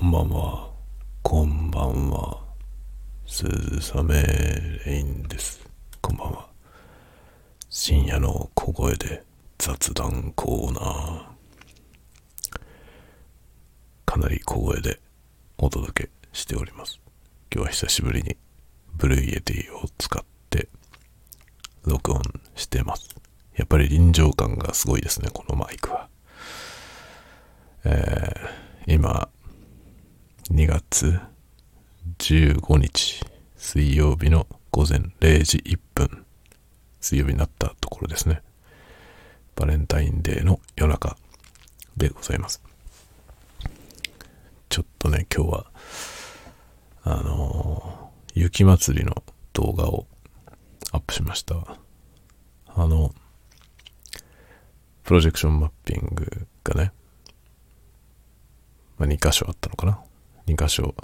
こんばんは。こんばんは。鈴雨レインです。こんばんは。深夜の小声で雑談コーナー。かなり小声でお届けしております。今日は久しぶりにブルーイエティを使って録音してます。やっぱり臨場感がすごいですね、このマイクは。えー、今、2月15日水曜日の午前0時1分。水曜日になったところですね。バレンタインデーの夜中でございます。ちょっとね今日はあのー雪祭りの動画をアップしました。あのプロジェクションマッピングがね、まあ、2箇所あったのかな。2箇所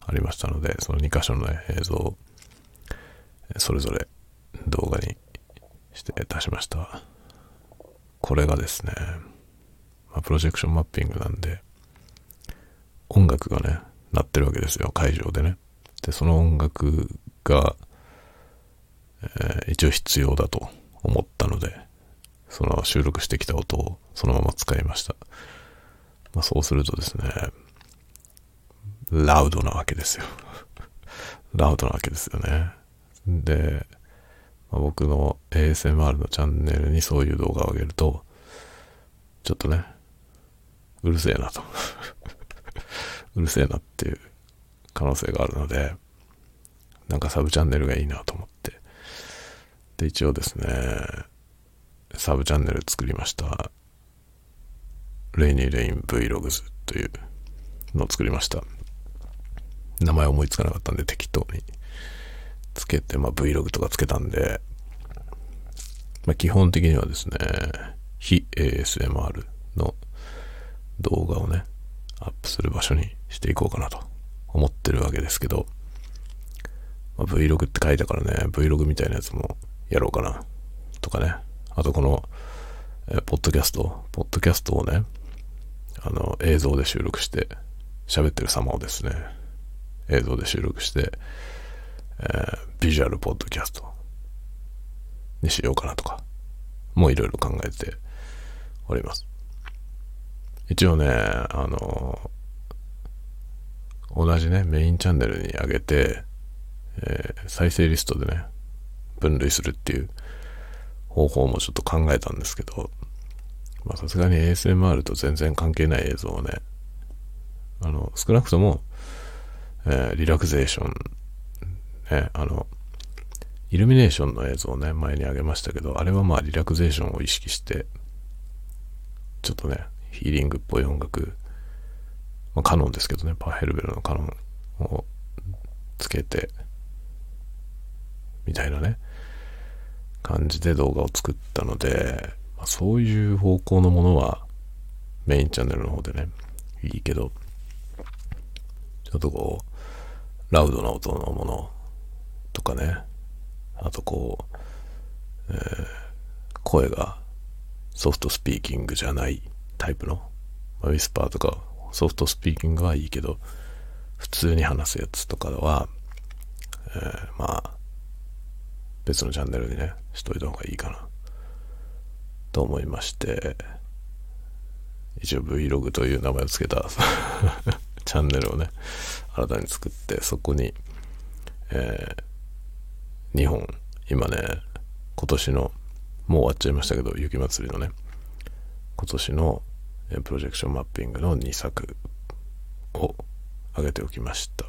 ありましたので、その2箇所の、ね、映像をそれぞれ動画にして出しました。これがですね、まあ、プロジェクションマッピングなんで、音楽がね、鳴ってるわけですよ、会場でね。で、その音楽が、えー一応必要だと思ったので、その収録してきた音をそのまま使いました。まあ、そうするとですね、ラウドなわけですよ。ラウドなわけですよね。で、まあ僕の ASMR のチャンネルにそういう動画を上げると、ちょっとね、うるせえなと。うるせえなっていう可能性があるので、なんかサブチャンネルがいいなと思って。で、一応ですね、サブチャンネル作りました。レイニーレイン Vlogs というのを作りました。名前思いつかなかったんで適当に。つけて、まあ、Vlog とかつけたんで、まあ、基本的にはですね、非 ASMR の動画をね、アップする場所にしていこうかなと思ってるわけですけど、まあ、Vlog って書いたからね、Vlog みたいなやつもやろうかなとかね、あとこの、えポッドキャスト、ポッドキャストをね、あの、映像で収録して喋ってる様をですね、映像で収録して、えービジュアルポッドキャストにしようかなとか、もういろいろ考えております。一応ね、あの、同じね、メインチャンネルに上げて、えー再生リストでね、分類するっていう方法もちょっと考えたんですけど、まさすがに ASMR と全然関係ない映像をね、あの、少なくとも、えーリラクゼーション、ね、あの、イルミネーションの映像をね、前にあげましたけど、あれはまあリラクゼーションを意識して、ちょっとね、ヒーリングっぽい音楽、まあ、カノンですけどね、パーヘルベルのカノンをつけて、みたいなね、感じで動画を作ったので、まあ、そういう方向のものはメインチャンネルの方でね、いいけど、ちょっとこう、ラウドな音のものとかね、あとこう、えー声がソフトスピーキングじゃないタイプの、ウィスパーとかソフトスピーキングはいいけど、普通に話すやつとかは、えーまあ、別のチャンネルにね、しといた方がいいかな、と思いまして、一応 Vlog という名前を付けた。チャンネルをね、新たに作って、そこに、え2本、今ね、今年の、もう終わっちゃいましたけど、雪まつりのね、今年のえプロジェクションマッピングの2作を上げておきました。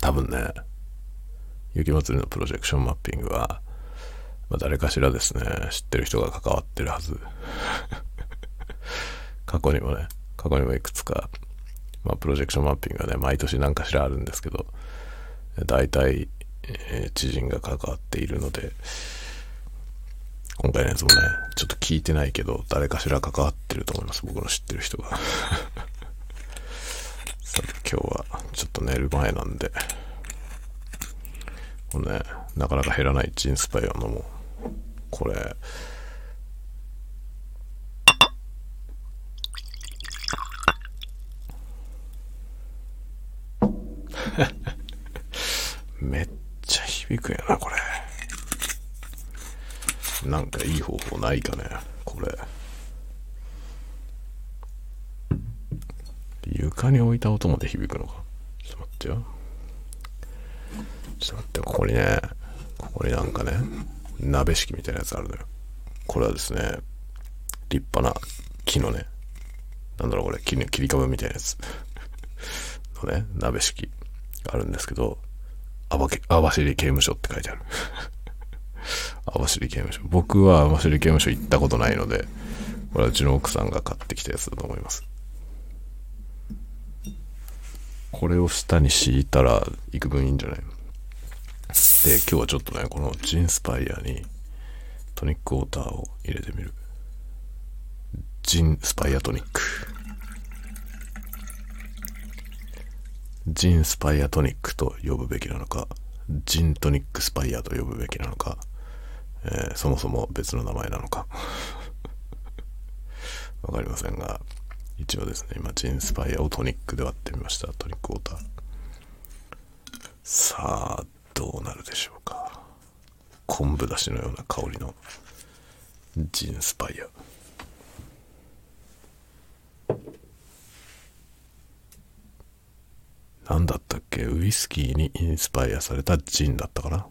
多分ね、雪まつりのプロジェクションマッピングは、まあ、誰かしらですね、知ってる人が関わってるはず。過去にもね、過去にもいくつか、まあ、プロジェクションマッピングはね、毎年何かしらあるんですけど、大体、えー知人が関わっているので、今回のやつもね、ちょっと聞いてないけど、誰かしら関わってると思います。僕の知ってる人が。さて今日はちょっと寝る前なんで、このね、なかなか減らないジンスパイを飲もう。これ、めっちゃ響くやな、これ。なんかいい方法ないかね、これ。床に置いた音まで響くのか。ちょっと待ってよ。ちょっと待って、ここにね、ここになんかね、鍋敷きみたいなやつあるのよ。これはですね、立派な木のね、なんだろうこれ、木の切り株みたいなやつのね、鍋敷きがあるんですけど、網走刑務所って書いてある 網走刑務所。僕は網走刑務所行ったことないので、これはうちの奥さんが買ってきたやつだと思います。これを下に敷いたら幾分いいんじゃないで、今日はちょっとね、このジンスパイアにトニックウォーターを入れてみる。ジンスパイアトニック。ジンスパイアトニックと呼ぶべきなのか、ジントニックスパイアと呼ぶべきなのか、えー、そもそも別の名前なのか。わかりませんが、一応ですね、今、ジンスパイアをトニックで割ってみました。トニックウォーター。さあ、どうなるでしょうか。昆布だしのような香りのジンスパイア。何だったっけ？ウイスキーにインスパイアされたジンだったかな？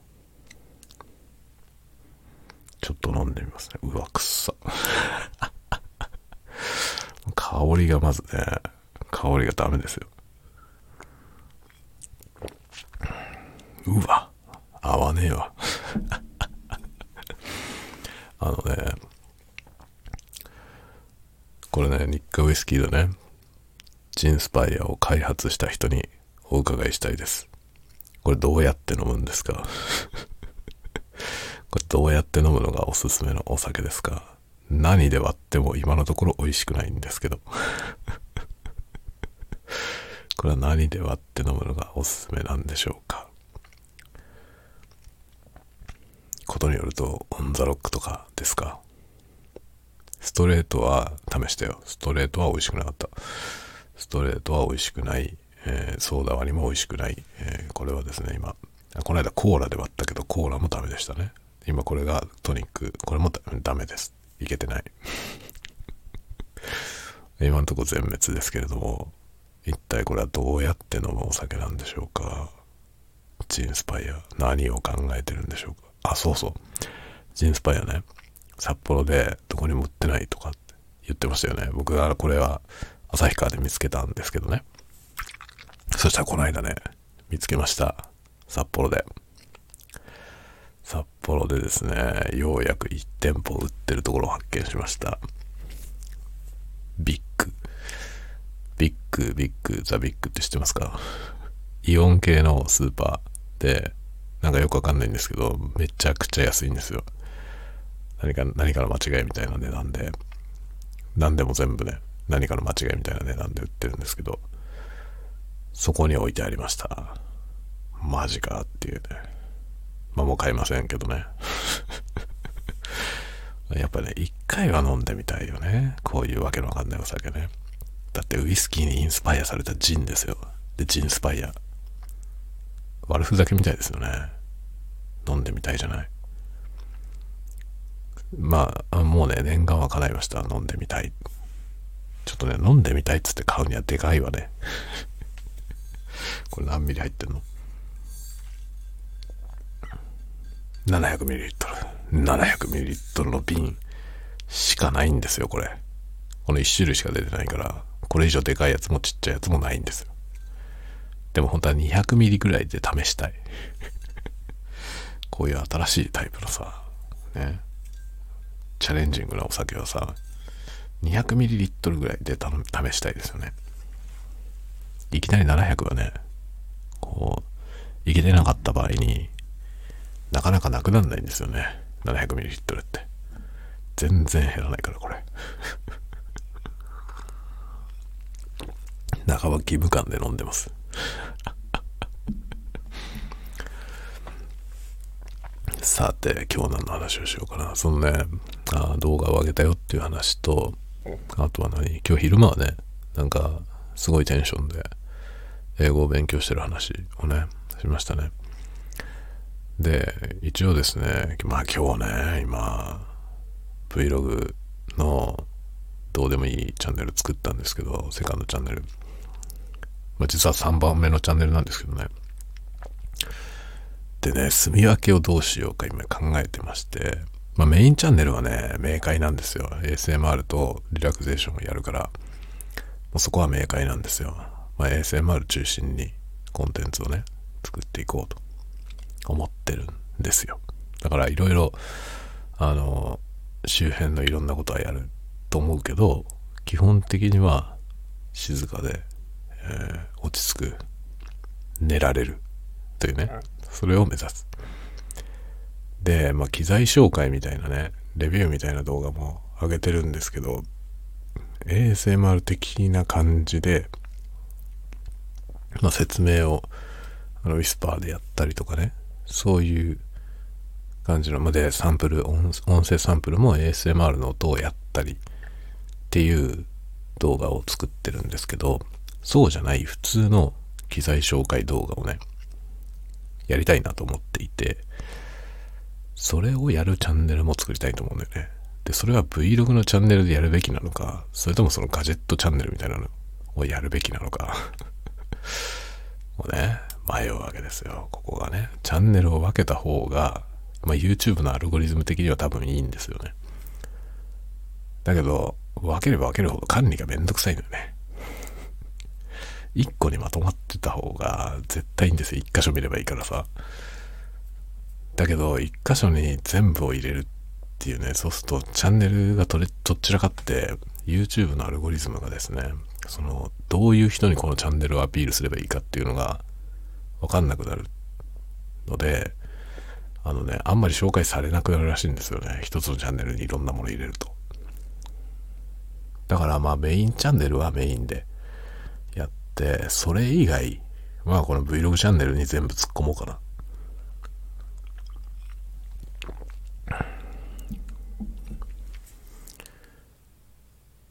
ちょっと飲んでみますね。うわ、くっさ。香りがまずね、香りがダメですよ。うわ、合わねえわ。あのね、これね、日課ウイスキーでね、ジンスパイアを開発した人にお伺いしたいです。これどうやって飲むんですか？これどうやって飲むのがおすすめのお酒ですか？何で割っても今のところ美味しくないんですけど これは何で割って飲むのがおすすめなんでしょうか？ことによるとオンザロックとかですか？ストレートは試したよ。ストレートは美味しくなかった。ストレートは美味しくない。えー、ソーダ割りも美味しくない、えー、これはですね、今、この間コーラで割ったけど、コーラもダメでしたね。今これがトニック、これもダメです。いけてない。今のとこ全滅ですけれども、一体これはどうやって飲むお酒なんでしょうか？ジンスパイア、何を考えてるんでしょうか？あ、そうそう。ジンスパイアね、札幌でどこにも売ってないとかって言ってましたよね。僕はこれは旭川で見つけたんですけどね。そしたらこの間ね、見つけました。札幌で。札幌でですね、ようやく1店舗売ってるところを発見しました。ビッグ。ビッグ、ビッグ、ザ・ビッグって知ってますか？イオン系のスーパーで、なんかよくわかんないんですけど、めちゃくちゃ安いんですよ。何か、何かの間違いみたいな値段で、何でも全部ね、何かの間違いみたいな値段で売ってるんですけど、そこに置いてありました。マジかっていうね。まあもう買いませんけどね。やっぱね、一回は飲んでみたいよね。こういうわけのわかんないお酒ね。だってウイスキーにインスパイアされたジンですよ。で、ジンスパイア。悪ふざけみたいですよね。飲んでみたいじゃない。まあ、もうね、念願は叶いました。飲んでみたい。ちょっとね、飲んでみたいっつって買うにはでかいわね。これ何ミリ入ってんの ?700ml。700ml の瓶しかないんですよ、これ。この1種類しか出てないから、これ以上でかいやつもちっちゃいやつもないんですよ。でも本当は 200ml ぐらいで試したい。こういう新しいタイプのさ、ね、チャレンジングなお酒はさ、200ml ぐらいで試したいですよね。いきなり700はね、こう、いけてなかった場合になかなかなくならないんですよね。700ml って。全然減らないから、これ。半ば義務感で飲んでます。さて、今日何の話をしようかな。そのね、あ動画を上げたよっていう話と、あとは何？今日昼間はね、なんか、すごいテンションで、英語を勉強してる話をね、しましたね。で、一応ですね、まあ今日ね、今、Vlog のどうでもいいチャンネル作ったんですけど、セカンドチャンネル。まあ実は3番目のチャンネルなんですけどね。でね、住み分けをどうしようか今考えてまして、まあメインチャンネルはね、明快なんですよ。ASMR とリラクゼーションをやるから、もうそこは明快なんですよ。まあ ASMR 中心にコンテンツをね、作っていこうと思ってるんですよ。だからいろいろ、あの、周辺のいろんなことはやると思うけど、基本的には静かで、えー、落ち着く、寝られるというね、それを目指す。で、まあ、機材紹介みたいなね、レビューみたいな動画も上げてるんですけど、ASMR 的な感じで、まあ、説明をあのウィスパーでやったりとかね、そういう感じの、まで、サンプル、音声サンプルも ASMR の音をやったりっていう動画を作ってるんですけど、そうじゃない普通の機材紹介動画をね、やりたいなと思っていて、それをやるチャンネルも作りたいと思うんだよね。で、それは Vlog のチャンネルでやるべきなのか、それともそのガジェットチャンネルみたいなのをやるべきなのかもうね、迷うわけですよ。ここがね。チャンネルを分けた方が、まあ、YouTube のアルゴリズム的には多分いいんですよね。だけど、分ければ分けるほど管理がめんどくさいのよね。一個にまとまってた方が絶対いいんですよ。一箇所見ればいいからさ。だけど、一箇所に全部を入れるっていうね、そうするとチャンネルがとれ、とっちらかって、YouTube のアルゴリズムがですね、その、どういう人にこのチャンネルをアピールすればいいかっていうのが、わかんなくなるので、あのね、あんまり紹介されなくなるらしいんですよね。一つのチャンネルにいろんなもの入れると。だからまあメインチャンネルはメインでやって、それ以外はこの Vlog チャンネルに全部突っ込もうかな。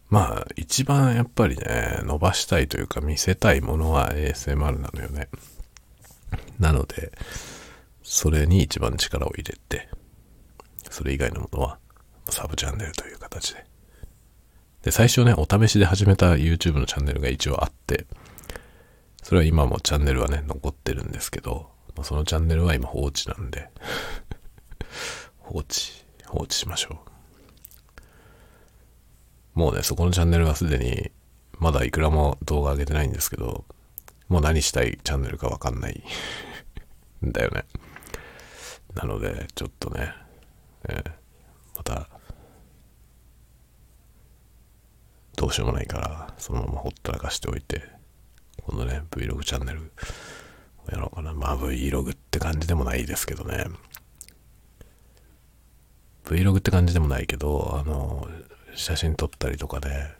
まあ、一番やっぱりね、伸ばしたいというか見せたいものは ASMR なのよね。なので、それに一番力を入れて、それ以外のものはサブチャンネルという形で。で、最初ね、お試しで始めた YouTube のチャンネルが一応あって、それは今もチャンネルはね、残ってるんですけど、そのチャンネルは今放置なんで 放置、放置しましょう。もうね、そこのチャンネルはすでに、まだいくらも動画上げてないんですけど、もう何したいチャンネルかわかんないん だよね。なので、ちょっとね、えー、また、どうしようもないから、そのままほったらかしておいて、今度ね、Vlog チャンネルをやろうかな。まあ Vlog って感じでもないですけどね。Vlog って感じでもないけど、あの、写真撮ったりとかね、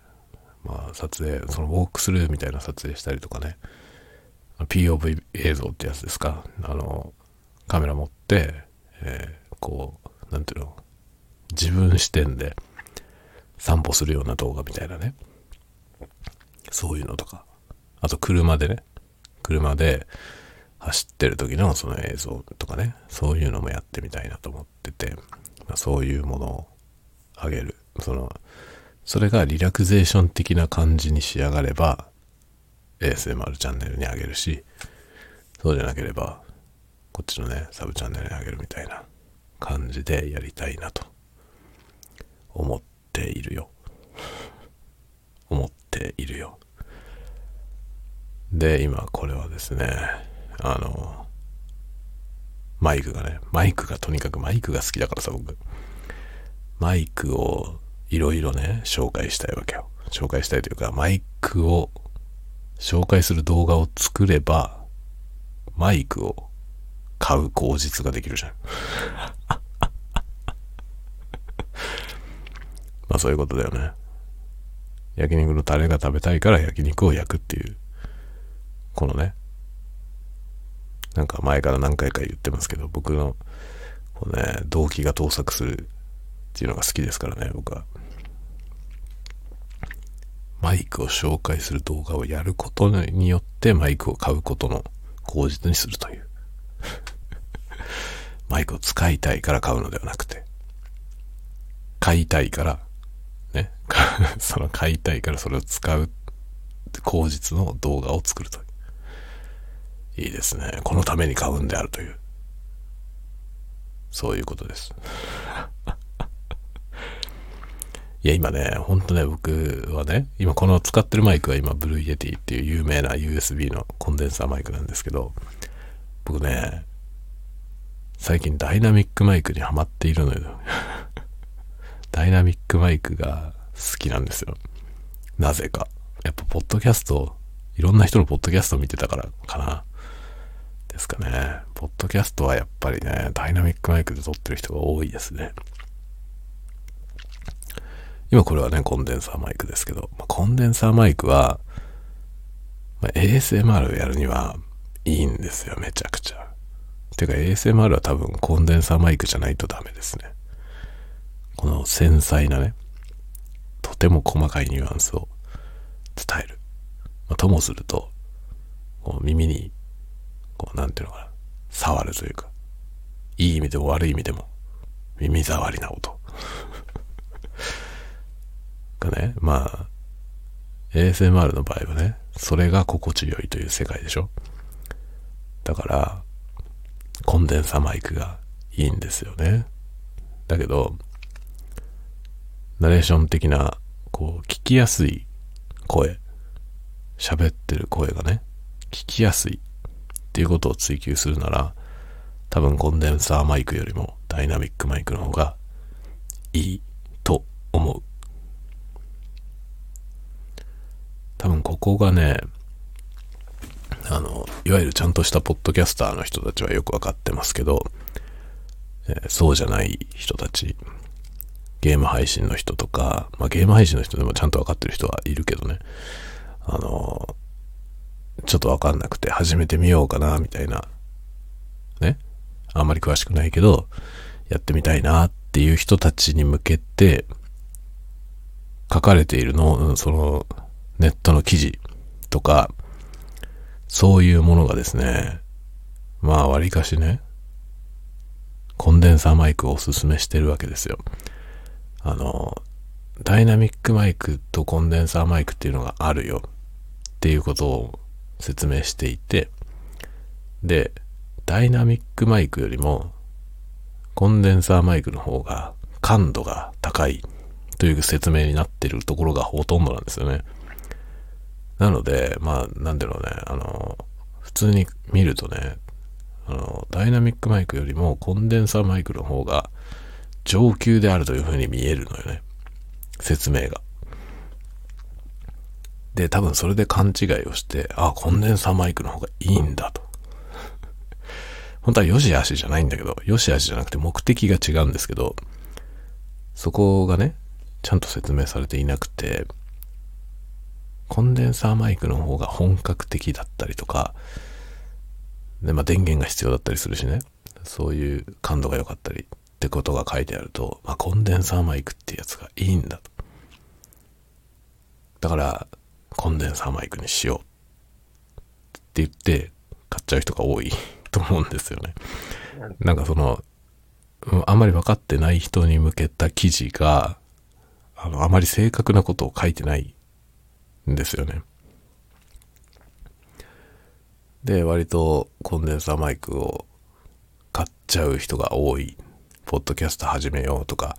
まあ撮影、そのウォークスルーみたいな撮影したりとかね、POV 映像ってやつですか。あの、カメラ持って、えー、こう、なんていうの、自分視点で散歩するような動画みたいなね。そういうのとか。あと車でね、車で走ってる時のその映像とかね、そういうのもやってみたいなと思ってて、まあ、そういうものをあげる。その、それがリラクゼーション的な感じに仕上がれば、ASMR チャンネルにあげるし、そうじゃなければ、こっちのね、サブチャンネルにあげるみたいな感じでやりたいなと思っているよ。思っているよ。で、今これはですね、あの、マイクがね、マイクがとにかくマイクが好きだからさ、僕。マイクをいろいろね、紹介したいわけよ。紹介したいというか、マイクを紹介する動画を作れば、マイクを買う口実ができるじゃん。まあそういうことだよね。焼肉のタレが食べたいから焼肉を焼くっていう、このね、なんか前から何回か言ってますけど、僕の、このね、動機が盗作するっていうのが好きですからね、僕は。マイクを紹介する動画をやることによってマイクを買うことの口実にするという。マイクを使いたいから買うのではなくて、買いたいから、ね、その買いたいからそれを使う口実の動画を作ると。いう。いいですね。このために買うんであるという。そういうことです。いや、今ね、ほんとね、僕はね、今この使ってるマイクは今、ブルーイエティっていう有名な USB のコンデンサーマイクなんですけど、僕ね、最近ダイナミックマイクにはまっているのよ。ダイナミックマイクが好きなんですよ。なぜか。やっぱ、ポッドキャスト、いろんな人のポッドキャストを見てたからかな。ですかね。ポッドキャストはやっぱりね、ダイナミックマイクで撮ってる人が多いですね。今これはね、コンデンサーマイクですけど、まあ、コンデンサーマイクは、まあ、ASMR をやるにはいいんですよ、めちゃくちゃ。てか ASMR は多分コンデンサーマイクじゃないとダメですね。この繊細なね、とても細かいニュアンスを伝える。まあ、ともすると、こう耳にこう、なんていうのかな、触るというか、いい意味でも悪い意味でも、耳障りな音。がね、まあ、ASMR の場合はね、それが心地よいという世界でしょだから、コンデンサマイクがいいんですよね。だけど、ナレーション的な、こう、聞きやすい声、喋ってる声がね、聞きやすいっていうことを追求するなら、多分コンデンサーマイクよりもダイナミックマイクの方がいいと思う。多分ここがね、あの、いわゆるちゃんとしたポッドキャスターの人たちはよくわかってますけど、えー、そうじゃない人たち、ゲーム配信の人とか、まあゲーム配信の人でもちゃんとわかってる人はいるけどね、あの、ちょっとわかんなくて始めてみようかな、みたいな。ね。あんまり詳しくないけど、やってみたいなっていう人たちに向けて、書かれているの、その、ネットの記事とか、そういうものがですね、まあ、割かしね、コンデンサーマイクをおすすめしてるわけですよ。あの、ダイナミックマイクとコンデンサーマイクっていうのがあるよっていうことを説明していて、で、ダイナミックマイクよりも、コンデンサーマイクの方が感度が高いという説明になってるところがほとんどなんですよね。なので、まあ、なんだろうね、あの、普通に見るとね、あの、ダイナミックマイクよりもコンデンサーマイクの方が上級であるという風に見えるのよね。説明が。で、多分それで勘違いをして、あ、コンデンサーマイクの方がいいんだと。本当は良し悪しじゃないんだけど、良し悪しじゃなくて目的が違うんですけど、そこがね、ちゃんと説明されていなくて、コンデンサーマイクの方が本格的だったりとか、で、まあ電源が必要だったりするしね、そういう感度が良かったりってことが書いてあると、まあコンデンサーマイクってやつがいいんだと。だから、コンデンサーマイクにしようって言って買っちゃう人が多い と思うんですよね。なんかその、あんまり分かってない人に向けた記事が、あの、あまり正確なことを書いてないんですよね。で、割とコンデンサーマイクを買っちゃう人が多い。ポッドキャスト始めようとか、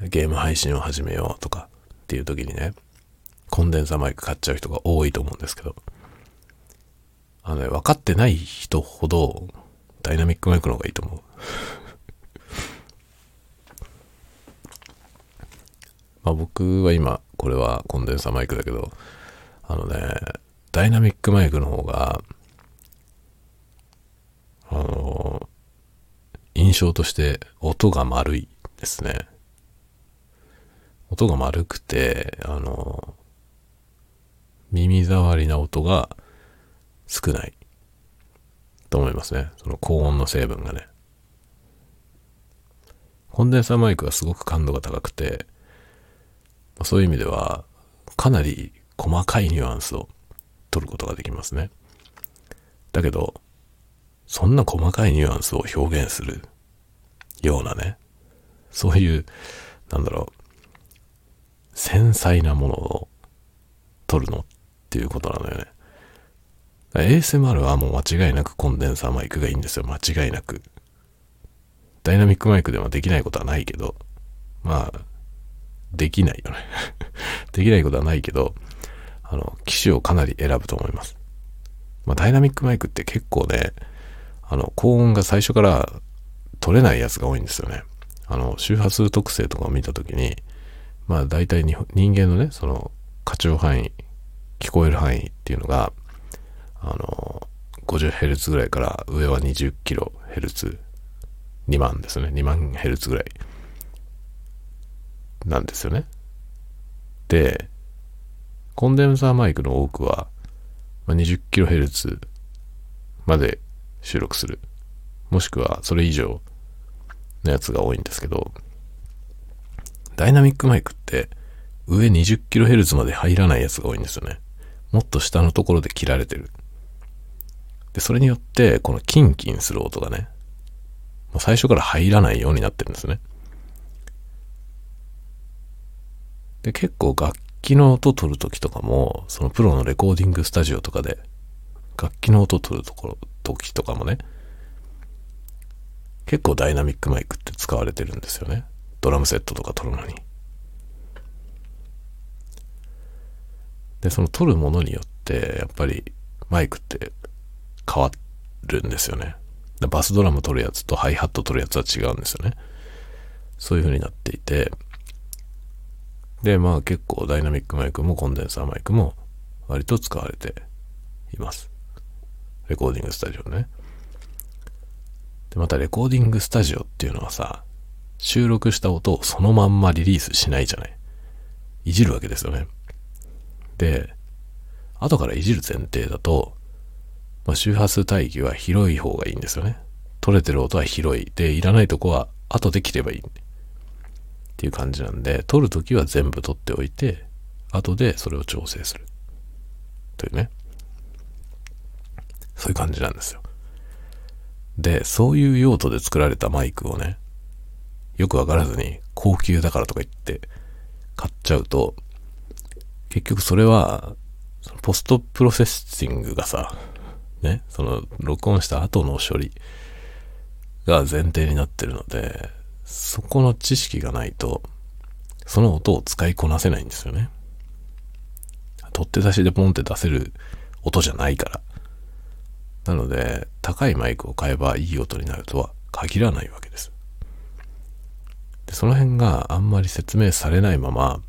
ゲーム配信を始めようとかっていう時にね、コンデンサーマイク買っちゃう人が多いと思うんですけど、あのね、分かってない人ほどダイナミックマイクの方がいいと思う。まあ僕は今、これはコンデンサーマイクだけど、あのね、ダイナミックマイクの方が、あの、印象として音が丸いですね。音が丸くて、あの、耳障りな音が少ないと思いますね。その高音の成分がね。コンデンサーマイクはすごく感度が高くて、そういう意味ではかなり細かいニュアンスを取ることができますね。だけど、そんな細かいニュアンスを表現するようなね、そういう、なんだろう、繊細なものを撮るのっていうことなのよね。ASMR はもう間違いなくコンデンサーマイクがいいんですよ。間違いなく。ダイナミックマイクでもできないことはないけど、まあ、できないよね できないことはないけど、あの、機種をかなり選ぶと思います。まあ、ダイナミックマイクって結構ね、あの、高音が最初から取れないやつが多いんですよね。あの、周波数特性とかを見たときに、まあ大体人間のね、その、過聴範囲、聞こえる範囲っていうのが、あの、50Hz ぐらいから上は 20kHz、2万ですね。2万 Hz ぐらいなんですよね。で、コンデンサーマイクの多くは、ま、20kHz まで収録する。もしくはそれ以上のやつが多いんですけど、ダイナミックマイクって上 20kHz まで入らないやつが多いんですよね。もっと下のところで切られてる。で、それによって、このキンキンする音がね、最初から入らないようになってるんですね。で、結構楽器の音取るときとかも、そのプロのレコーディングスタジオとかで、楽器の音取るところ、時とかもね、結構ダイナミックマイクって使われてるんですよね。ドラムセットとか撮るのに。で、その撮るものによって、やっぱりマイクって変わるんですよね。バスドラム撮るやつとハイハット撮るやつは違うんですよね。そういう風になっていて、で、まあ結構ダイナミックマイクもコンデンサーマイクも割と使われています。レコーディングスタジオね。で、またレコーディングスタジオっていうのはさ、収録した音をそのまんまリリースしないじゃない。いじるわけですよね。で、後からいじる前提だと、まあ、周波数帯域は広い方がいいんですよね。取れてる音は広い。で、いらないとこは後で切ればいい。っていう感じなんで、取るときは全部取っておいて、後でそれを調整する。というね。そういう感じなんですよ。で、そういう用途で作られたマイクをね、よくわからずに高級だからとか言って買っちゃうと、結局それは、ポストプロセッシングがさ、ね、その録音した後の処理が前提になってるので、そこの知識がないと、その音を使いこなせないんですよね。取って出しでポンって出せる音じゃないから。なので、高いマイクを買えばいい音になるとは限らないわけです。でその辺があんまり説明されないまま、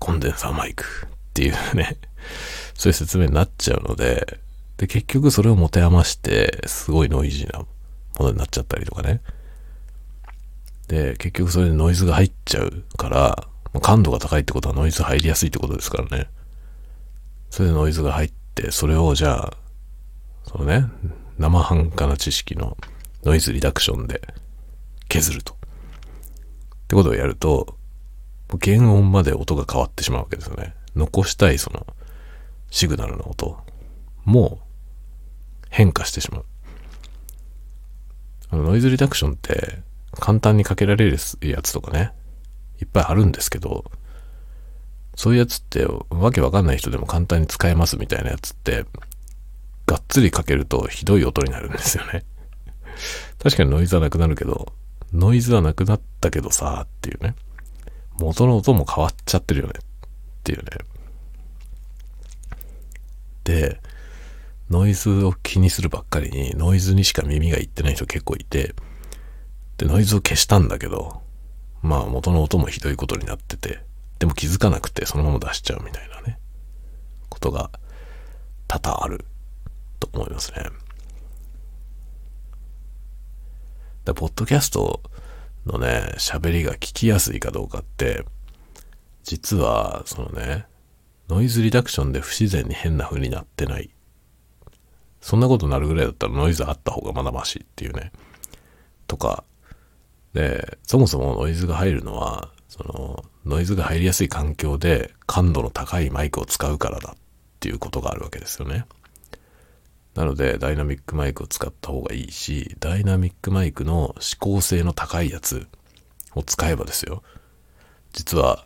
コンデンサーマイクっていうね、そういう説明になっちゃうので、で、結局それを持て余して、すごいノイジーなものになっちゃったりとかね。で、結局それでノイズが入っちゃうから、感度が高いってことはノイズ入りやすいってことですからね。それでノイズが入って、それをじゃあ、そのね、生半可な知識のノイズリダクションで削ると。ってことをやると、原音まで音が変わってしまうわけですよね。残したいそのシグナルの音も変化してしまう。あのノイズリダクションって簡単にかけられるやつとかね、いっぱいあるんですけど、そういうやつってわけわかんない人でも簡単に使えますみたいなやつって、がっつりかけるとひどい音になるんですよね。確かにノイズはなくなるけど、ノイズはなくなったけどさ、っていうね。元の音も変わっちゃってるよね。っていうね。で、ノイズを気にするばっかりに、ノイズにしか耳がいってない人結構いて、で、ノイズを消したんだけど、まあ元の音もひどいことになってて、でも気づかなくてそのまま出しちゃうみたいなね、ことが多々あると思いますね。だポッドキャストのね、喋りが聞きやすいかどうかって、実は、そのね、ノイズリダクションで不自然に変な風になってない。そんなことになるぐらいだったらノイズあった方がまだましっていうね。とか、で、そもそもノイズが入るのは、その、ノイズが入りやすい環境で感度の高いマイクを使うからだっていうことがあるわけですよね。なので、ダイナミックマイクを使った方がいいし、ダイナミックマイクの指向性の高いやつを使えばですよ。実は、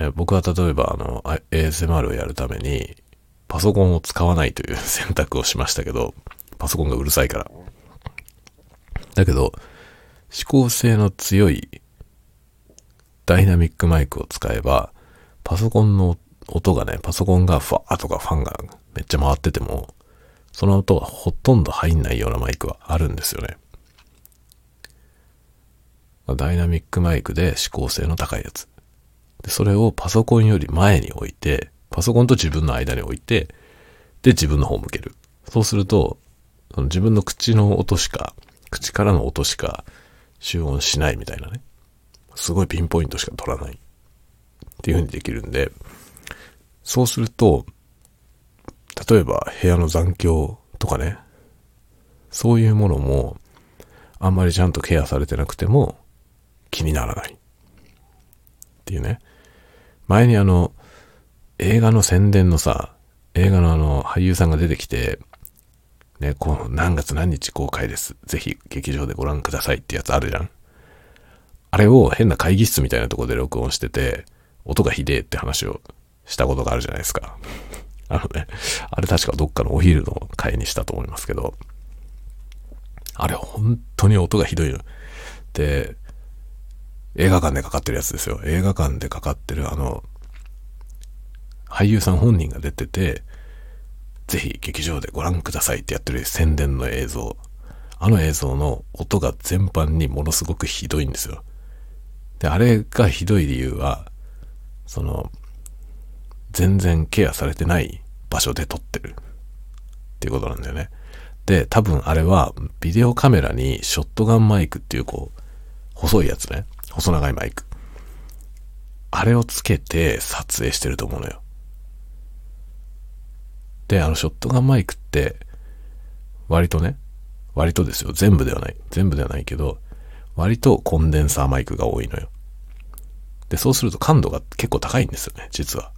ね、僕は例えばあの ASMR をやるためにパソコンを使わないという 選択をしましたけど、パソコンがうるさいから。だけど、指向性の強いダイナミックマイクを使えば、パソコンの音がね、パソコンがファーとかファンがめっちゃ回ってても、その音はほとんど入んないようなマイクはあるんですよね。ダイナミックマイクで指向性の高いやつ。でそれをパソコンより前に置いて、パソコンと自分の間に置いて、で自分の方向ける。そうすると、その自分の口の音しか、口からの音しか集音しないみたいなね。すごいピンポイントしか取らない。っていう風にできるんで、そうすると、例えば部屋の残響とかね、そういうものもあんまりちゃんとケアされてなくても気にならない。っていうね。前にあの、映画の宣伝のさ、映画のあの、俳優さんが出てきて、ね、こう、何月何日公開です。ぜひ劇場でご覧くださいってやつあるじゃん。あれを変な会議室みたいなとこで録音してて、音がひでえって話をしたことがあるじゃないですか。あのね、あれ確かどっかのお昼の会にしたと思いますけど、あれ本当に音がひどいの。で、映画館でかかってるやつですよ。映画館でかかってるあの、俳優さん本人が出てて、ぜひ劇場でご覧くださいってやってる宣伝の映像。あの映像の音が全般にものすごくひどいんですよ。で、あれがひどい理由は、その、全然ケアされてない場所で撮ってるっていうことなんだよね。で、多分あれはビデオカメラにショットガンマイクっていうこう、細いやつね。細長いマイク。あれをつけて撮影してると思うのよ。で、あのショットガンマイクって、割とね、割とですよ。全部ではない。全部ではないけど、割とコンデンサーマイクが多いのよ。で、そうすると感度が結構高いんですよね、実は。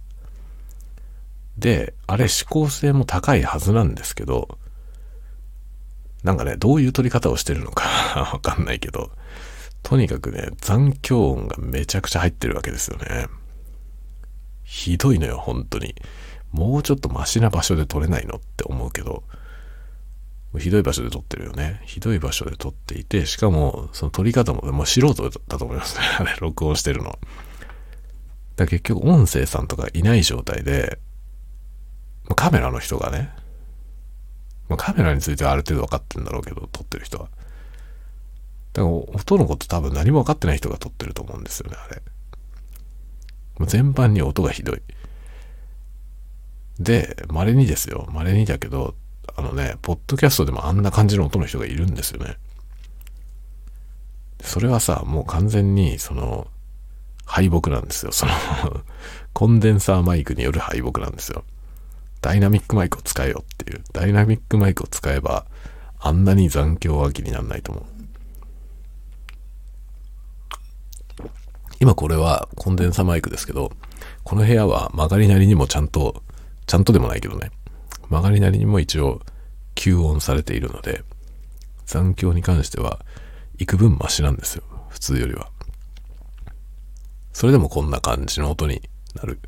で、あれ指向性も高いはずなんですけど、なんかね、どういう撮り方をしてるのか わかんないけど、とにかくね、残響音がめちゃくちゃ入ってるわけですよね。ひどいのよ、本当に。もうちょっとマシな場所で撮れないのって思うけど、ひどい場所で撮ってるよね。ひどい場所で撮っていて、しかも、その撮り方も、もう素人だと思いますね。あれ、録音してるの。だ結局、音声さんとかいない状態で、カメラの人がね、まあ、カメラについてはある程度分かってるんだろうけど、撮ってる人は。だから音のこと多分何も分かってない人が撮ってると思うんですよね、あれ。全般に音がひどい。で、稀にですよ。稀にだけど、あのね、ポッドキャストでもあんな感じの音の人がいるんですよね。それはさ、もう完全に、その、敗北なんですよ。そのコンデンサーマイクによる敗北なんですよ。ダイナミックマイクを使えよっていう。ダイナミックマイクを使えば、あんなに残響は気にならないと思う。今これはコンデンサーマイクですけど、この部屋は曲がりなりにもちゃんと、ちゃんとでもないけどね、曲がりなりにも一応吸音されているので、残響に関しては幾分マシなんですよ。普通よりは。それでもこんな感じの音になる。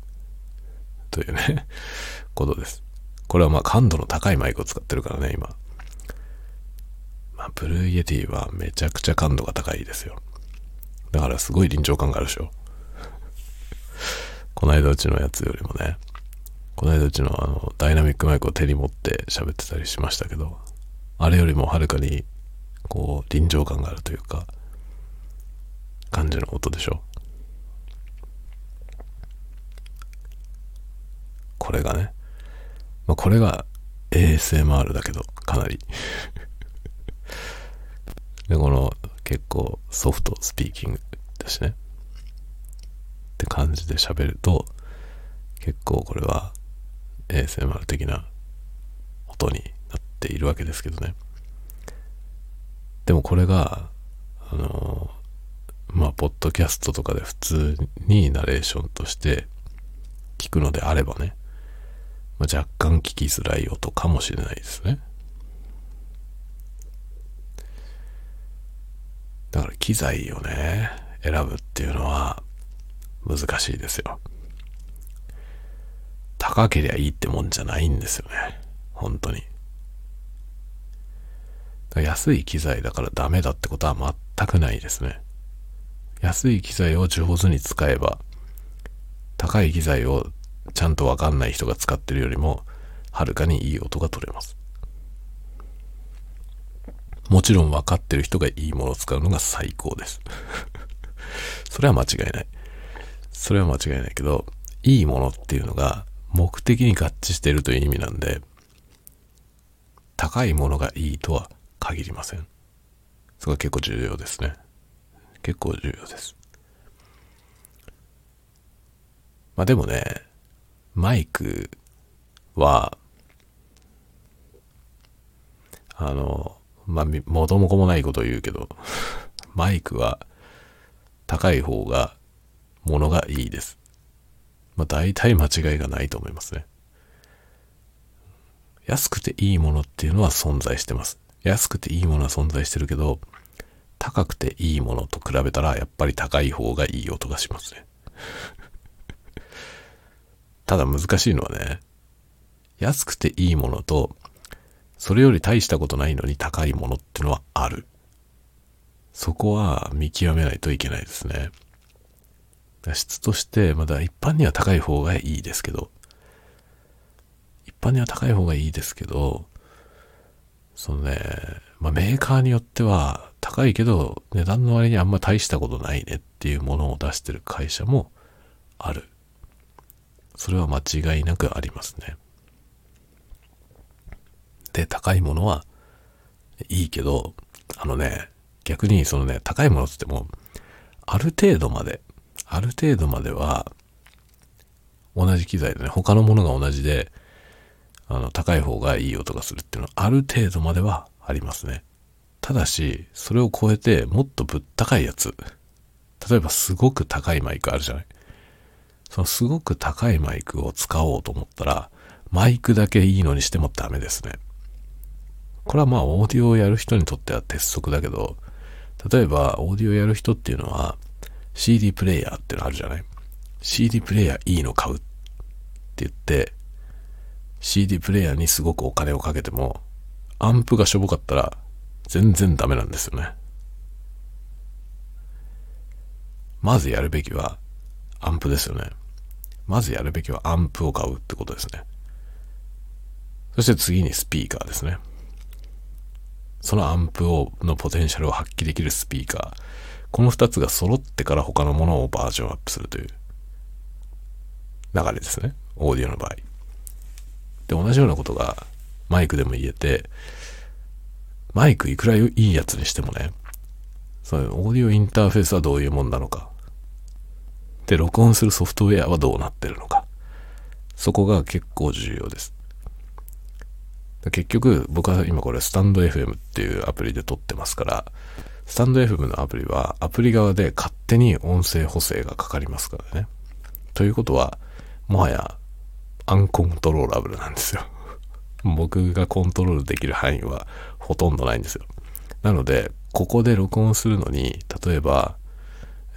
というねことです。これはまあ感度の高いマイクを使ってるからね、今。まあ、ブルーイエティはめちゃくちゃ感度が高いですよ。だからすごい臨場感があるでしょ。この間うちのやつよりもね、この間うちのあのダイナミックマイクを手に持って喋ってたりしましたけど、あれよりもはるかにこう臨場感があるというか、感じの音でしょ。これがね。まあ、これが ASMR だけど、かなり で、この結構ソフトスピーキングだしね。って感じで喋ると、結構これは ASMR 的な音になっているわけですけどね。でもこれが、あのまあ、ポッドキャストとかで普通にナレーションとして聞くのであればね、まあ、若干聞きづらい音かもしれないですね。だから機材をね、選ぶっていうのは難しいですよ。高けりゃいいってもんじゃないんですよね。本当に。安い機材だからダメだってことは全くないですね。安い機材を上手に使えば、高い機材をちゃんとわかんない人が使ってるよりも、はるかにいい音が取れます。もちろん分かってる人がいいものを使うのが最高です。それは間違いない。それは間違いないけど、いいものっていうのが目的に合致しているという意味なんで、高いものがいいとは限りません。それが結構重要ですね。結構重要です。まあでもね、マイクは、あの、まあ、もともこもないことを言うけど、マイクは高い方が物がいいです。まあ大体間違いがないと思いますね。安くていいものっていうのは存在してます。安くていいものは存在してるけど、高くていいものと比べたらやっぱり高い方がいい音がしますね。ただ難しいのはね、安くていいものと、それより大したことないのに高いものってのはある。そこは見極めないといけないですね。質としてまだ一般には高い方がいいですけど、一般には高い方がいいですけど、そのね、まあ、メーカーによっては高いけど値段の割にあんま大したことないねっていうものを出してる会社もある。それは間違いなくありますね。で、高いものはいいけど、あのね、逆にそのね、高いものって言っても、ある程度まで、ある程度までは、同じ機材でね、他のものが同じで、あの、高い方がいい音がするっていうのはある程度まではありますね。ただし、それを超えてもっとぶっ高いやつ。例えばすごく高いマイクあるじゃない。そのすごく高いマイクを使おうと思ったら、マイクだけいいのにしてもダメですね。これはまあオーディオをやる人にとっては鉄則だけど、例えばオーディオやる人っていうのは CD プレイヤーってのあるじゃない ?CD プレイヤーいいの買うって言って、CD プレイヤーにすごくお金をかけても、アンプがしょぼかったら全然ダメなんですよね。まずやるべきはアンプですよね。まずやるべきはアンプを買うってことですね。そして次にスピーカーですね。そのアンプをのポテンシャルを発揮できるスピーカー。この二つが揃ってから他のものをバージョンアップするという流れですね。オーディオの場合。で、同じようなことがマイクでも言えて、マイクいくらいいやつにしてもね、そのオーディオインターフェースはどういうもんなのか。で、録音するソフトウェアはどうなってるのか。そこが結構重要です。結局、僕は今これスタンド FM っていうアプリで撮ってますから、スタンド FM のアプリはアプリ側で勝手に音声補正がかかりますからね。ということは、もはやアンコントローラブルなんですよ。僕がコントロールできる範囲はほとんどないんですよ。なので、ここで録音するのに、例えば、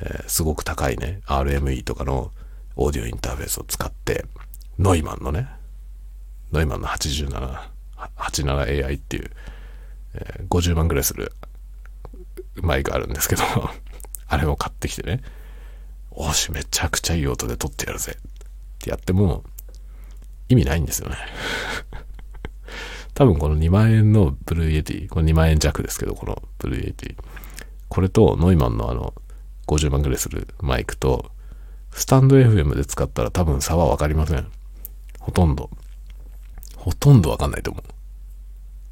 えー、すごく高いね、RME とかのオーディオインターフェースを使って、ノイマンのね、ノイマンの87、87AI っていう、えー、50万ぐらいするマイクあるんですけど あれを買ってきてね、おし、めちゃくちゃいい音で撮ってやるぜってやっても、意味ないんですよね 多分この2万円のブルーイエティ、これ2万円弱ですけど、このブルーイエティ。これとノイマンのあの50万ぐらいするマイクと、スタンド FM で使ったら多分差はわかりません。ほとんど。ほとんどわかんないと思う。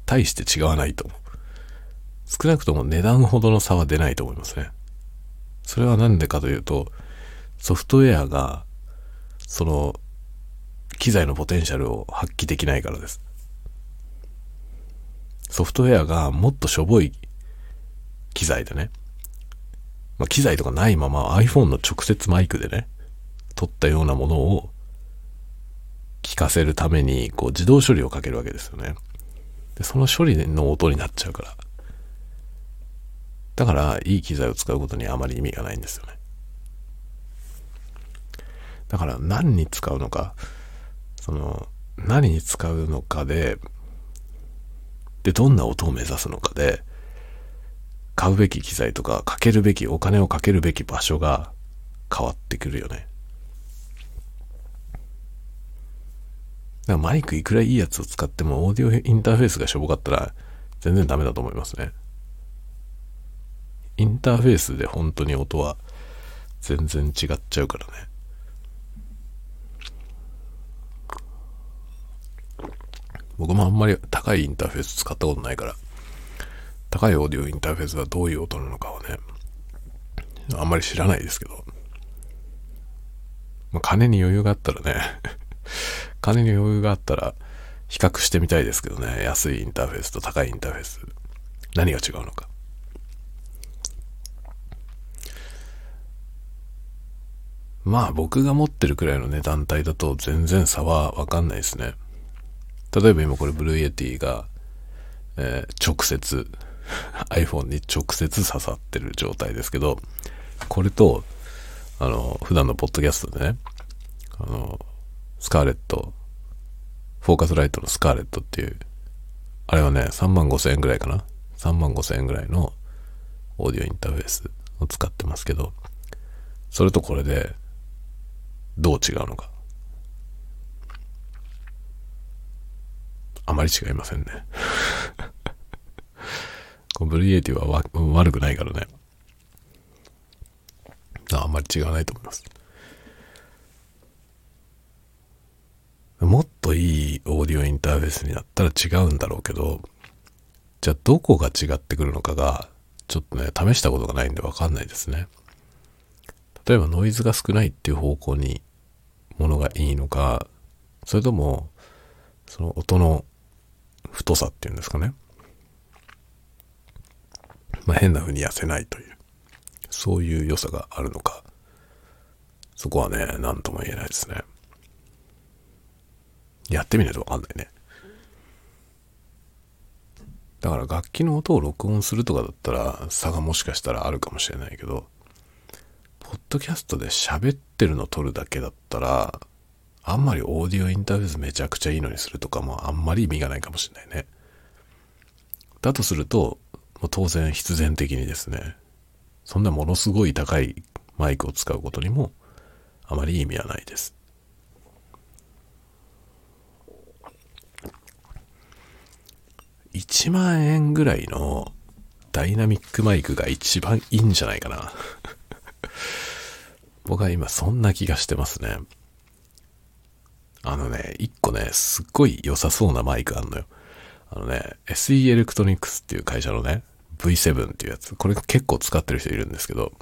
大して違わないと思う。少なくとも値段ほどの差は出ないと思いますね。それは何でかというと、ソフトウェアが、その機材のポテンシャルを発揮できないからです。ソフトウェアがもっとしょぼい機材でね、まあ、機材とかないまま iPhone の直接マイクでね、撮ったようなものを聞かせるために、こう自動処理をかけるわけですよね。で、その処理の音になっちゃうから。だから、いい機材を使うことにあまり意味がないんですよね。だから、何に使うのか、その、何に使うのかで、で、どんな音を目指すのかで、買うべき機材とか、かけるべき、お金をかけるべき場所が変わってくるよね。だからマイクいくらいいやつを使っても、オーディオインターフェースがしょぼかったら、全然ダメだと思いますね。インターフェースで本当に音は全然違っちゃうからね。僕もあんまり高いインターフェース使ったことないから、高いオーディオインターフェースがどういう音なのかはね、あんまり知らないですけど、まあ、金に余裕があったらね 金に余裕があったら比較してみたいですけどね、安いインターフェースと高いインターフェース、何が違うのか。まあ僕が持ってるくらいの値段帯だと全然差はわかんないですね。例えば今これブルーイエティが、えー、直接 iPhone に直接刺さってる状態ですけど、これと、あの、普段のポッドキャストでね、あの、スカーレット、フォーカスライトのスカーレットっていう、あれはね、3万5千円ぐらいかな。3万5千円ぐらいのオーディオインターフェースを使ってますけど、それとこれで、どう違うのか。あまり違いませんね。こブルーエイティは悪くないからね。あんまり違わないと思います。もっといいオーディオインターフェースになったら違うんだろうけど、じゃあどこが違ってくるのかが、ちょっとね、試したことがないんでわかんないですね。例えばノイズが少ないっていう方向にものがいいのか、それとも、その音の太さっていうんですかね。まあ、変な風に痩せないという、そういう良さがあるのか。そこはね、何とも言えないですね。やってみないとわかんないね。だから楽器の音を録音するとかだったら差がもしかしたらあるかもしれないけど、ポッドキャストで喋ってるの撮るだけだったら、あんまりオーディオインターフェースめちゃくちゃいいのにするとかもあんまり意味がないかもしれないね。だとすると、もう当然必然的にですね、そんなものすごい高いマイクを使うことにもあまり意味はないです。1万円ぐらいのダイナミックマイクが一番いいんじゃないかな僕は今そんな気がしてますね。あのね、一個ね、すっごい良さそうなマイクあんのよ。あのね、SE エレクトニクスっていう会社のね、V7 っていうやつ。これ結構使ってる人いるんですけど、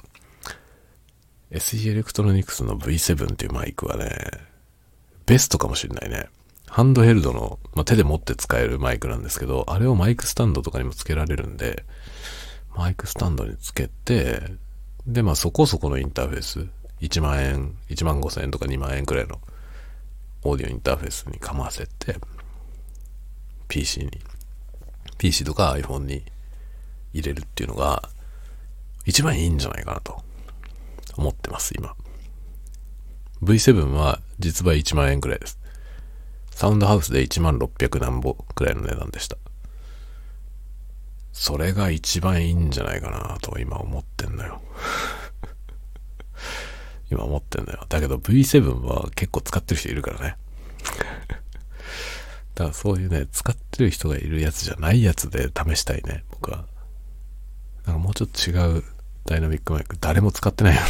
SE エレクトロニクスの V7 っていうマイクはね、ベストかもしれないね。ハンドヘルドの、まあ、手で持って使えるマイクなんですけど、あれをマイクスタンドとかにもつけられるんで、マイクスタンドにつけて、で、まあそこそこのインターフェース、1万円、1万5千円とか2万円くらいのオーディオインターフェースにかませて、PC に、PC とか iPhone に入れるっていうのが、一番いいんじゃないかなと思ってます、今。V7 は実売1万円くらいです。サウンドハウスで1万600何ぼくらいの値段でした。それが一番いいんじゃないかなと今思ってんのよ。今思ってんだよ。だけど V7 は結構使ってる人いるからね。だからそういうね、使ってる人がいるやつじゃないやつで試したいね、僕は。なんかもうちょっと違うダイナミックマイク、誰も使ってないよ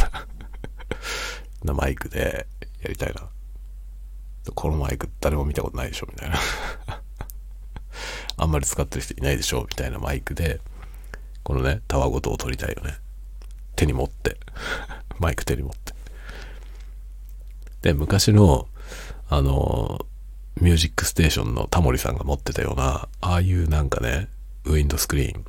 うな マイクでやりたいな。このマイク誰も見たことないでしょ、みたいなあんまり使ってる人いないでしょう、みたいなマイクで、このね、タワごとを撮りたいよね。手に持って マイク手に持って。で、昔の、あの、ミュージックステーションのタモリさんが持ってたような、ああいうなんかね、ウィンドスクリーン、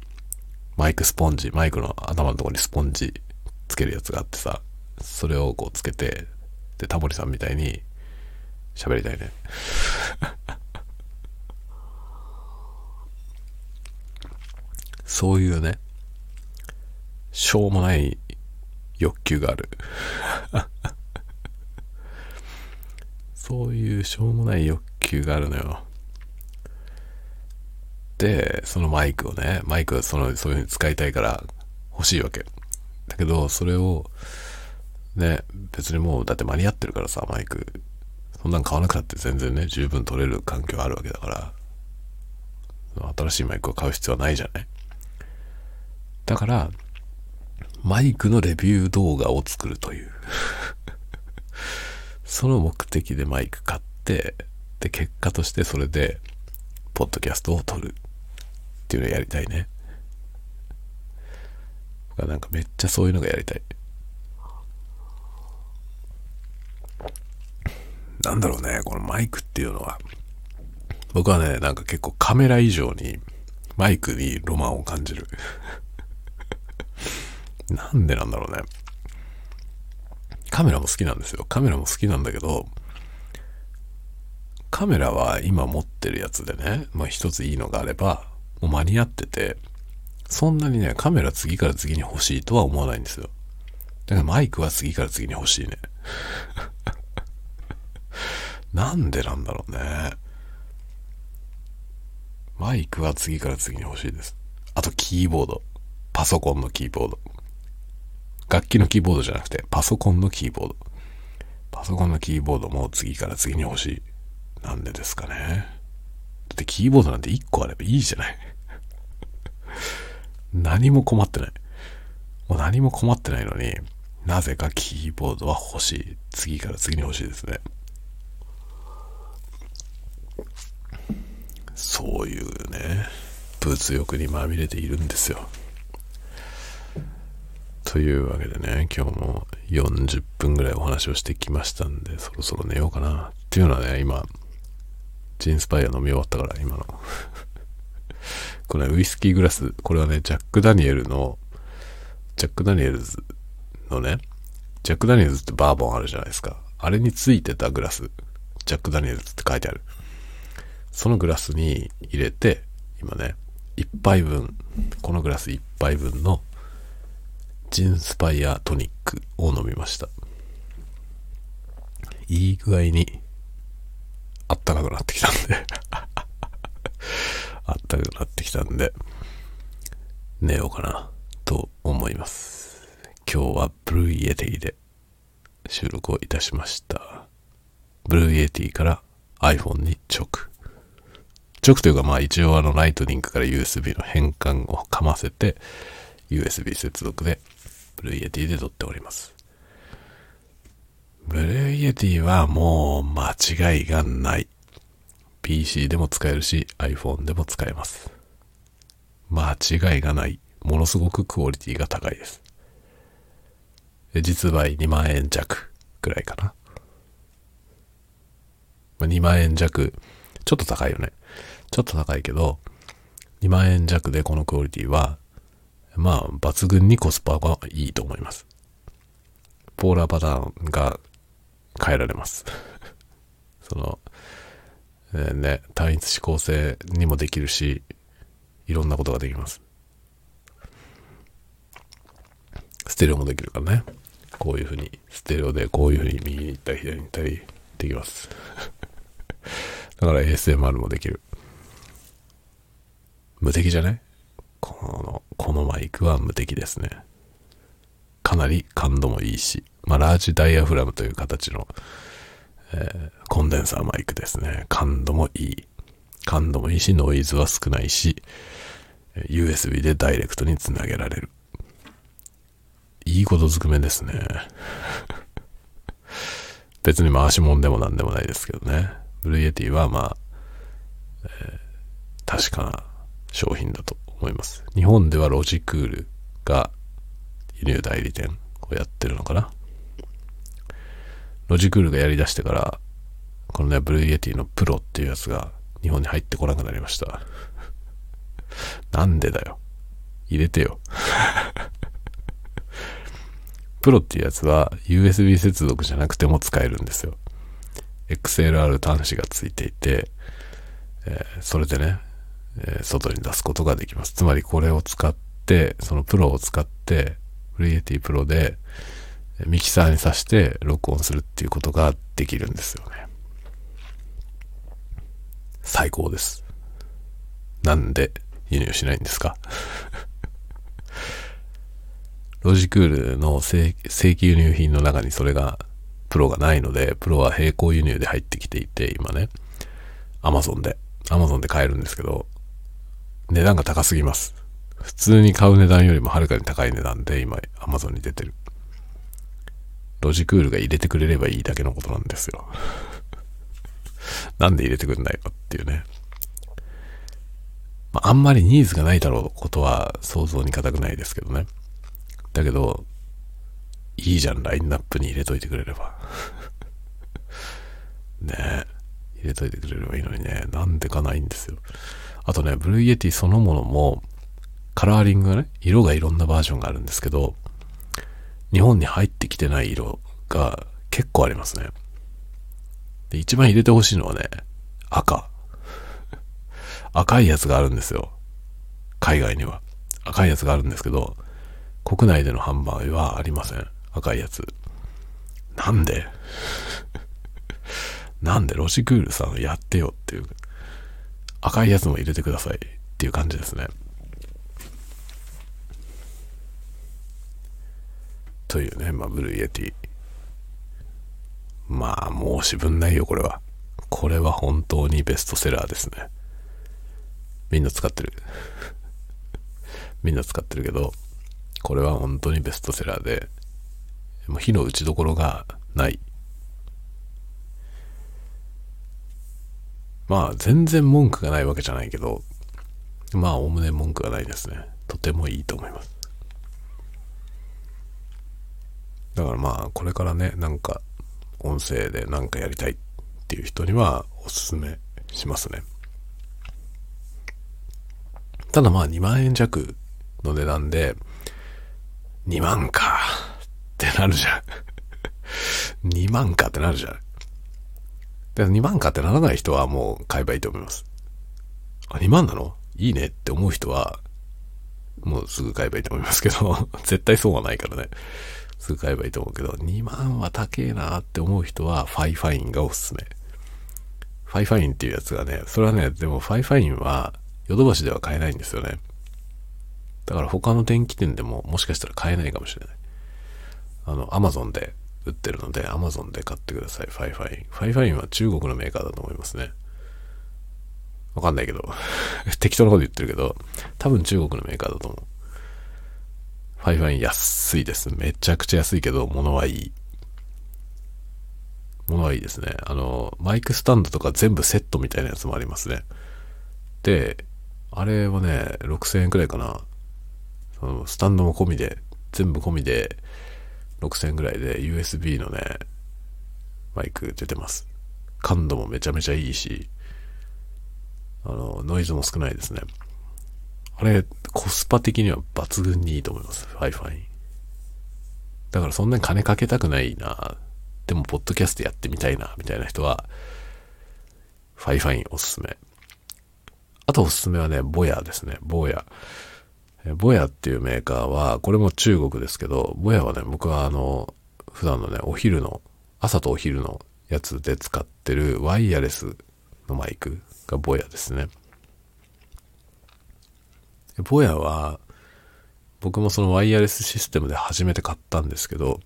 マイクスポンジ、マイクの頭のとこにスポンジつけるやつがあってさ、それをこうつけて、で、タモリさんみたいに喋りたいね。そういうね、しょうもない欲求がある。そういうしょうもない欲求があるのよ。で、そのマイクをね、マイクはその、そういう風に使いたいから欲しいわけ。だけど、それを、ね、別にもう、だって間に合ってるからさ、マイク。そんなん買わなくたって全然ね、十分取れる環境あるわけだから、新しいマイクを買う必要はないじゃない。だから、マイクのレビュー動画を作るという その目的でマイク買って、で、結果としてそれで、ポッドキャストを撮るっていうのをやりたいね。なんかめっちゃそういうのがやりたい。なんだろうね、このマイクっていうのは。僕はね、なんか結構カメラ以上にマイクにロマンを感じる。なんでなんだろうね。カメラも好きなんですよ。カメラも好きなんだけど、カメラは今持ってるやつでね、まあ一ついいのがあれば、もう間に合ってて、そんなにね、カメラ次から次に欲しいとは思わないんですよ。だからマイクは次から次に欲しいね。なんでなんだろうね。マイクは次から次に欲しいです。あとキーボード。パソコンのキーボード。楽器のキーボードじゃなくて、パソコンのキーボード。パソコンのキーボードも次から次に欲しい。なんでですかね。だってキーボードなんて1個あればいいじゃない。何も困ってない。もう何も困ってないのに、なぜかキーボードは欲しい。次から次に欲しいですね。そういうね、物欲にまみれているんですよ。というわけでね、今日も40分ぐらいお話をしてきましたんで、そろそろ寝ようかな。っていうのはね、今、ジンスパイア飲み終わったから、今の。これウイスキーグラス、これはね、ジャック・ダニエルの、ジャック・ダニエルズのね、ジャック・ダニエルズってバーボンあるじゃないですか。あれについてたグラス、ジャック・ダニエルズって書いてある。そのグラスに入れて、今ね、1杯分、このグラス1杯分のジンスパイアトニックを飲みました。いい具合にあったかくなってきたんで あったかくなってきたんで、寝ようかなと思います。今日はブルーイエティで収録をいたしました。ブルーイエティから iPhone に直。直というかまあ一応あのライトニングから USB の変換をかませて USB 接続でブルーイエティで録っております。ブルーイエティはもう間違いがない。PC でも使えるし iPhone でも使えます。間違いがない。ものすごくクオリティが高いです。実売2万円弱ぐらいかな。2万円弱、ちょっと高いよね。ちょっと高いけど、2万円弱でこのクオリティは、まあ、抜群にコスパがいいと思います。ポーラーパターンが変えられます。その、えー、ね、単一指向性にもできるし、いろんなことができます。ステレオもできるからね。こういうふうに、ステレオでこういうふうに右に行ったり左に行ったりできます。だから ASMR もできる。無敵じゃない？この、このマイクは無敵ですね。かなり感度もいいし、まあ、ラージダイヤフラムという形の、えー、コンデンサーマイクですね。感度もいい。感度もいいし、ノイズは少ないし、USB でダイレクトにつなげられる。いいことずくめですね。別に回しもんでもなんでもないですけどね。ブルーイエティはまあ、えー、確かな商品だと思います。日本ではロジクールが輸入代理店をやってるのかな？ロジクールがやり出してから、このね、ブルーイエティのプロっていうやつが日本に入ってこなくなりました。なんでだよ？入れてよ。プロっていうやつは USB 接続じゃなくても使えるんですよ。XLR 端子がついていて、えー、それでね、え外に出すことができます。つまりこれを使って、そのプロを使って、フリエイティプロでミキサーに挿して録音するっていうことができるんですよね。最高です。なんで輸入しないんですか？ロジクールの正正規輸入品の中にそれが、プロがないので、プロは並行輸入で入ってきていて、今ね、アマゾンで、アマゾンで買えるんですけど、値段が高すぎます。普通に買う値段よりもはるかに高い値段で今、アマゾンに出てる。ロジクールが入れてくれればいいだけのことなんですよ。なんで入れてくんないのっていうね。まあ、あんまりニーズがないだろうことは想像に難くないですけどね。だけど、いいじゃん、ラインナップに入れといてくれれば。ねえ。入れといてくれればいいのにね。なんでかないんですよ。あとね、ブルーイエティそのものも、カラーリングがね、色がいろんなバージョンがあるんですけど、日本に入ってきてない色が結構ありますね。で、一番入れてほしいのはね、赤。赤いやつがあるんですよ。海外には。赤いやつがあるんですけど、国内での販売はありません。赤いやつ。なんで？なんで？ロジクールさんやってよっていう。赤いやつも入れてくださいっていう感じですね。というね、まあ、ブルーイエティ。まあ、申し分ないよ、これは。これは本当にベストセラーですね。みんな使ってる。みんな使ってるけど、これは本当にベストセラーで、もう火の打ちどころがない。まあ、全然文句がないわけじゃないけど、まあ、おおむね文句がないですね。とてもいいと思います。だからまあ、これからね、なんか、音声でなんかやりたいっていう人にはおすすめしますね。ただまあ、2万円弱の値段で、2万かってなるじゃん。2万かってなるじゃん。で2万かってならない人はもう買えばいいと思います。あ、2万なの？いいねって思う人は、もうすぐ買えばいいと思いますけど、絶対そうはないからね。すぐ買えばいいと思うけど、2万は高えなって思う人は、ファイファインがおすすめ。ファイファインっていうやつがね、それはね、でもファイファインは、ヨドバシでは買えないんですよね。だから他の電気店でももしかしたら買えないかもしれない。あの、アマゾンで売ってるので、アマゾンで買ってください、ファイファイン。ファイファインは中国のメーカーだと思いますね。わかんないけど、適当なこと言ってるけど、多分中国のメーカーだと思う。ファイファイン安いです。めちゃくちゃ安いけど、物はいい。物はいいですね。あの、マイクスタンドとか全部セットみたいなやつもありますね。で、あれはね、6000円くらいかな。そのスタンドも込みで、全部込みで、6000円くらいで USB のね、マイク出てます。感度もめちゃめちゃいいし、あの、ノイズも少ないですね。あれ、コスパ的には抜群にいいと思います。ファイファイン。だからそんなに金かけたくないな。でも、ポッドキャストやってみたいな、みたいな人は、ファイファインおすすめ。あとおすすめはね、ボヤですね。ボヤ。えボヤっていうメーカーは、これも中国ですけど、ボヤはね、僕はあの、普段のね、お昼の、朝とお昼のやつで使ってるワイヤレスのマイクがボヤですね。ボヤは、僕もそのワイヤレスシステムで初めて買ったんですけど、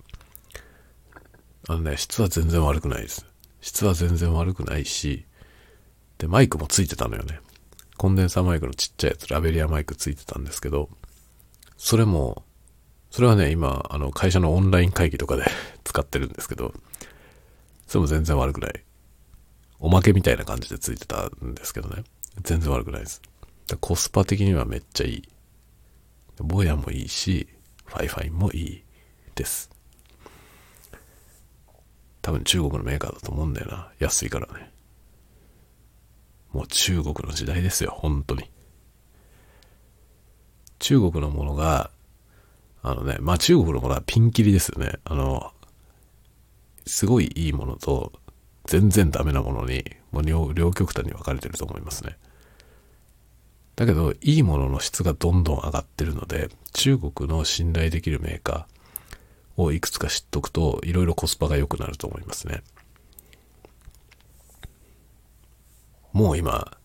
あのね、質は全然悪くないです。質は全然悪くないし、で、マイクもついてたのよね。コンデンサーマイクのちっちゃいやつ、ラベリアマイクついてたんですけど、それも、それはね、今、あの、会社のオンライン会議とかで使ってるんですけど、それも全然悪くない。おまけみたいな感じでついてたんですけどね。全然悪くないです。コスパ的にはめっちゃいい。ボヤもいいし、ファイファインもいいです。多分中国のメーカーだと思うんだよな。安いからね。もう中国の時代ですよ、本当に。中国のものが、あのね、まあ中国のものはピンキリですよね。あの、すごいいいものと、全然ダメなものに、もう両極端に分かれてると思いますね。だけど、いいものの質がどんどん上がってるので、中国の信頼できるメーカーをいくつか知っとくと、いろいろコスパが良くなると思いますね。もう今、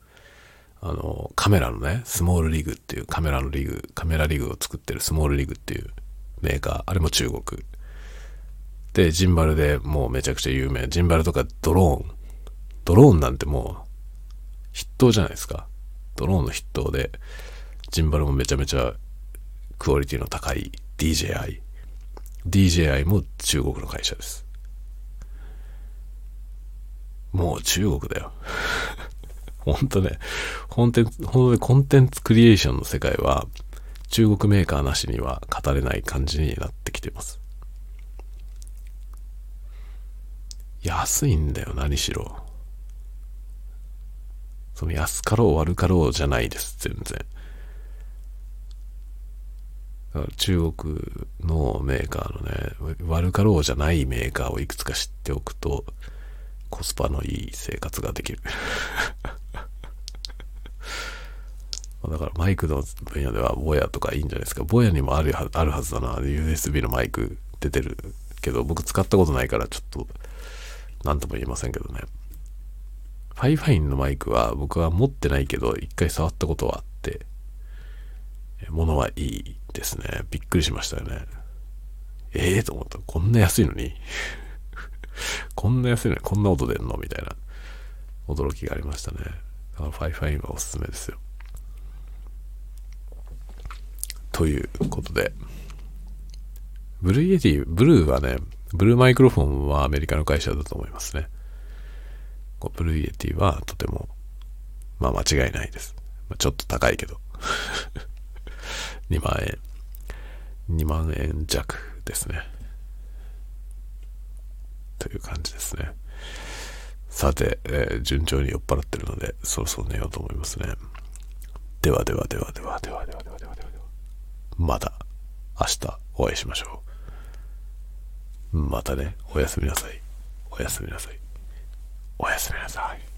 あの、カメラのね、スモールリグっていうカメラのリグ、カメラリグを作ってるスモールリグっていうメーカー、あれも中国。で、ジンバルでもうめちゃくちゃ有名。ジンバルとかドローン。ドローンなんてもう筆頭じゃないですか。ドローンの筆頭で、ジンバルもめちゃめちゃクオリティの高い DJI。DJI も中国の会社です。もう中国だよ。本当ね、本当に、本当にコンテンツクリエーションの世界は中国メーカーなしには語れない感じになってきてます。安いんだよ、何しろ。その安かろう悪かろうじゃないです、全然。中国のメーカーのね、悪かろうじゃないメーカーをいくつか知っておくと、コスパのいい生活ができる。だからマイクの分野ではボヤとかいいんじゃないですか。ボヤにもあるあるはずだな。USB のマイク出てるけど、僕使ったことないからちょっと、なんとも言えませんけどね。ファイファインのマイクは僕は持ってないけど、一回触ったことはあって、ものはいいですね。びっくりしましたよね。ええー、と思った。こんな安いのに？こんな安いのにこんな音出んの？みたいな驚きがありましたね。だからファイファインはおすすめですよ。ということで。ブルーイエティ、ブルーはね、ブルーマイクロフォンはアメリカの会社だと思いますね。ブルーイエティはとても、まあ間違いないです。ちょっと高いけど。2万円。2万円弱ですね。という感じですね。さて、えー、順調に酔っ払ってるので、そろそろ寝ようと思いますね。ではではではではではではでは。また明日お会いしましょう。またね、おやすみなさい。おやすみなさい。おやすみなさい。